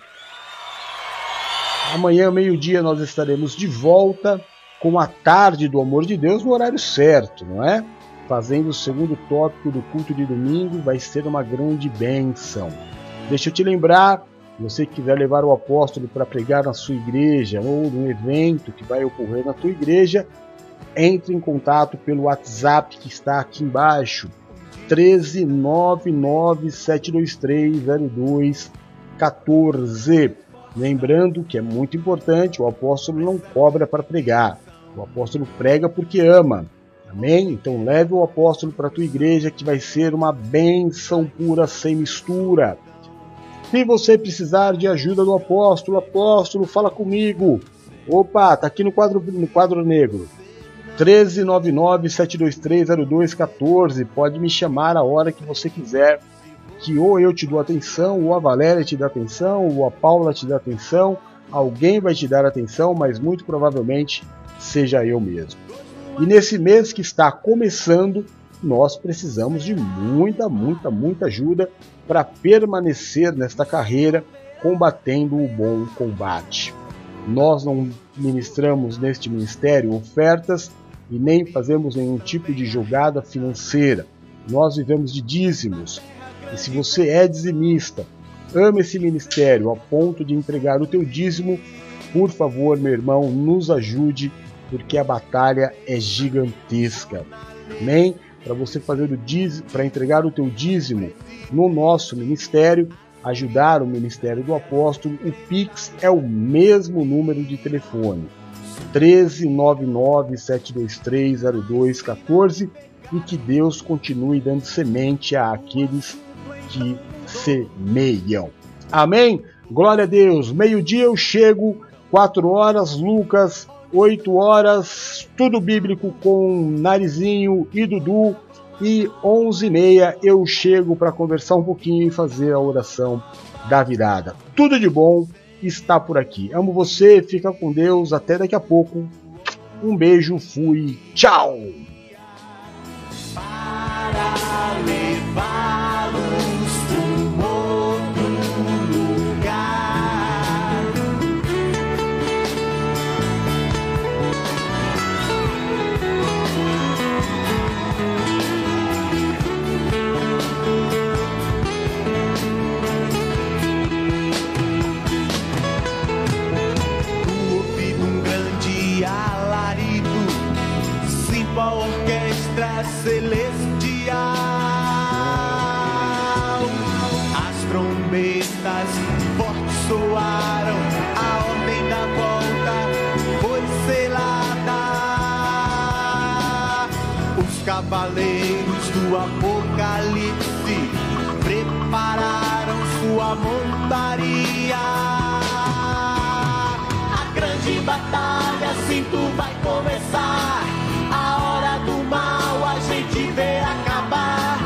Amanhã, meio-dia, nós estaremos de volta com a tarde do amor de Deus no horário certo, não é? Fazendo o segundo tópico do culto de domingo, vai ser uma grande bênção. Deixa eu te lembrar, você que quiser levar o apóstolo para pregar na sua igreja ou num evento que vai ocorrer na tua igreja, entre em contato pelo WhatsApp que está aqui embaixo, 13 9972302 14. Lembrando que é muito importante, o apóstolo não cobra para pregar. O apóstolo prega porque ama. Amém? Então leve o apóstolo para a tua igreja que vai ser uma bênção pura sem mistura. Se você precisar de ajuda do apóstolo, apóstolo, fala comigo. Opa, tá aqui no quadro, no quadro negro. 1399-723-0214. Pode me chamar a hora que você quiser, que ou eu te dou atenção, ou a Valéria te dá atenção, ou a Paula te dá atenção. Alguém vai te dar atenção, mas muito provavelmente seja eu mesmo. E nesse mês que está começando, nós precisamos de muita, muita, muita ajuda para permanecer nesta carreira combatendo o bom combate. Nós não ministramos neste ministério ofertas e nem fazemos nenhum tipo de jogada financeira. Nós vivemos de dízimos. E se você é dizimista, ama esse ministério a ponto de entregar o teu dízimo, por favor, meu irmão, nos ajude, porque a batalha é gigantesca. Amém? Para você fazer o dízimo, para entregar o teu dízimo no nosso ministério, ajudar o ministério do apóstolo, o Pix é o mesmo número de telefone. 13997230214 e que Deus continue dando semente àqueles que semeiam. Amém? Glória a Deus. Meio-dia eu chego, 4 horas, Lucas, 8 horas, tudo bíblico com Narizinho e Dudu. E 11 e meia eu chego para conversar um pouquinho e fazer a oração da virada. Tudo de bom está por aqui. Amo você, fica com Deus, até daqui a pouco. Um beijo, fui, tchau! Cavaleiros do Apocalipse prepararam sua montaria. A grande batalha, sim, tu vai começar. A hora do mal a gente vê acabar.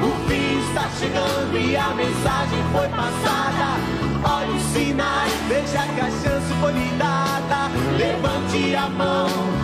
O fim está chegando e a mensagem foi passada. Olha os sinais, veja que a chance foi lhe dada. Levante a mão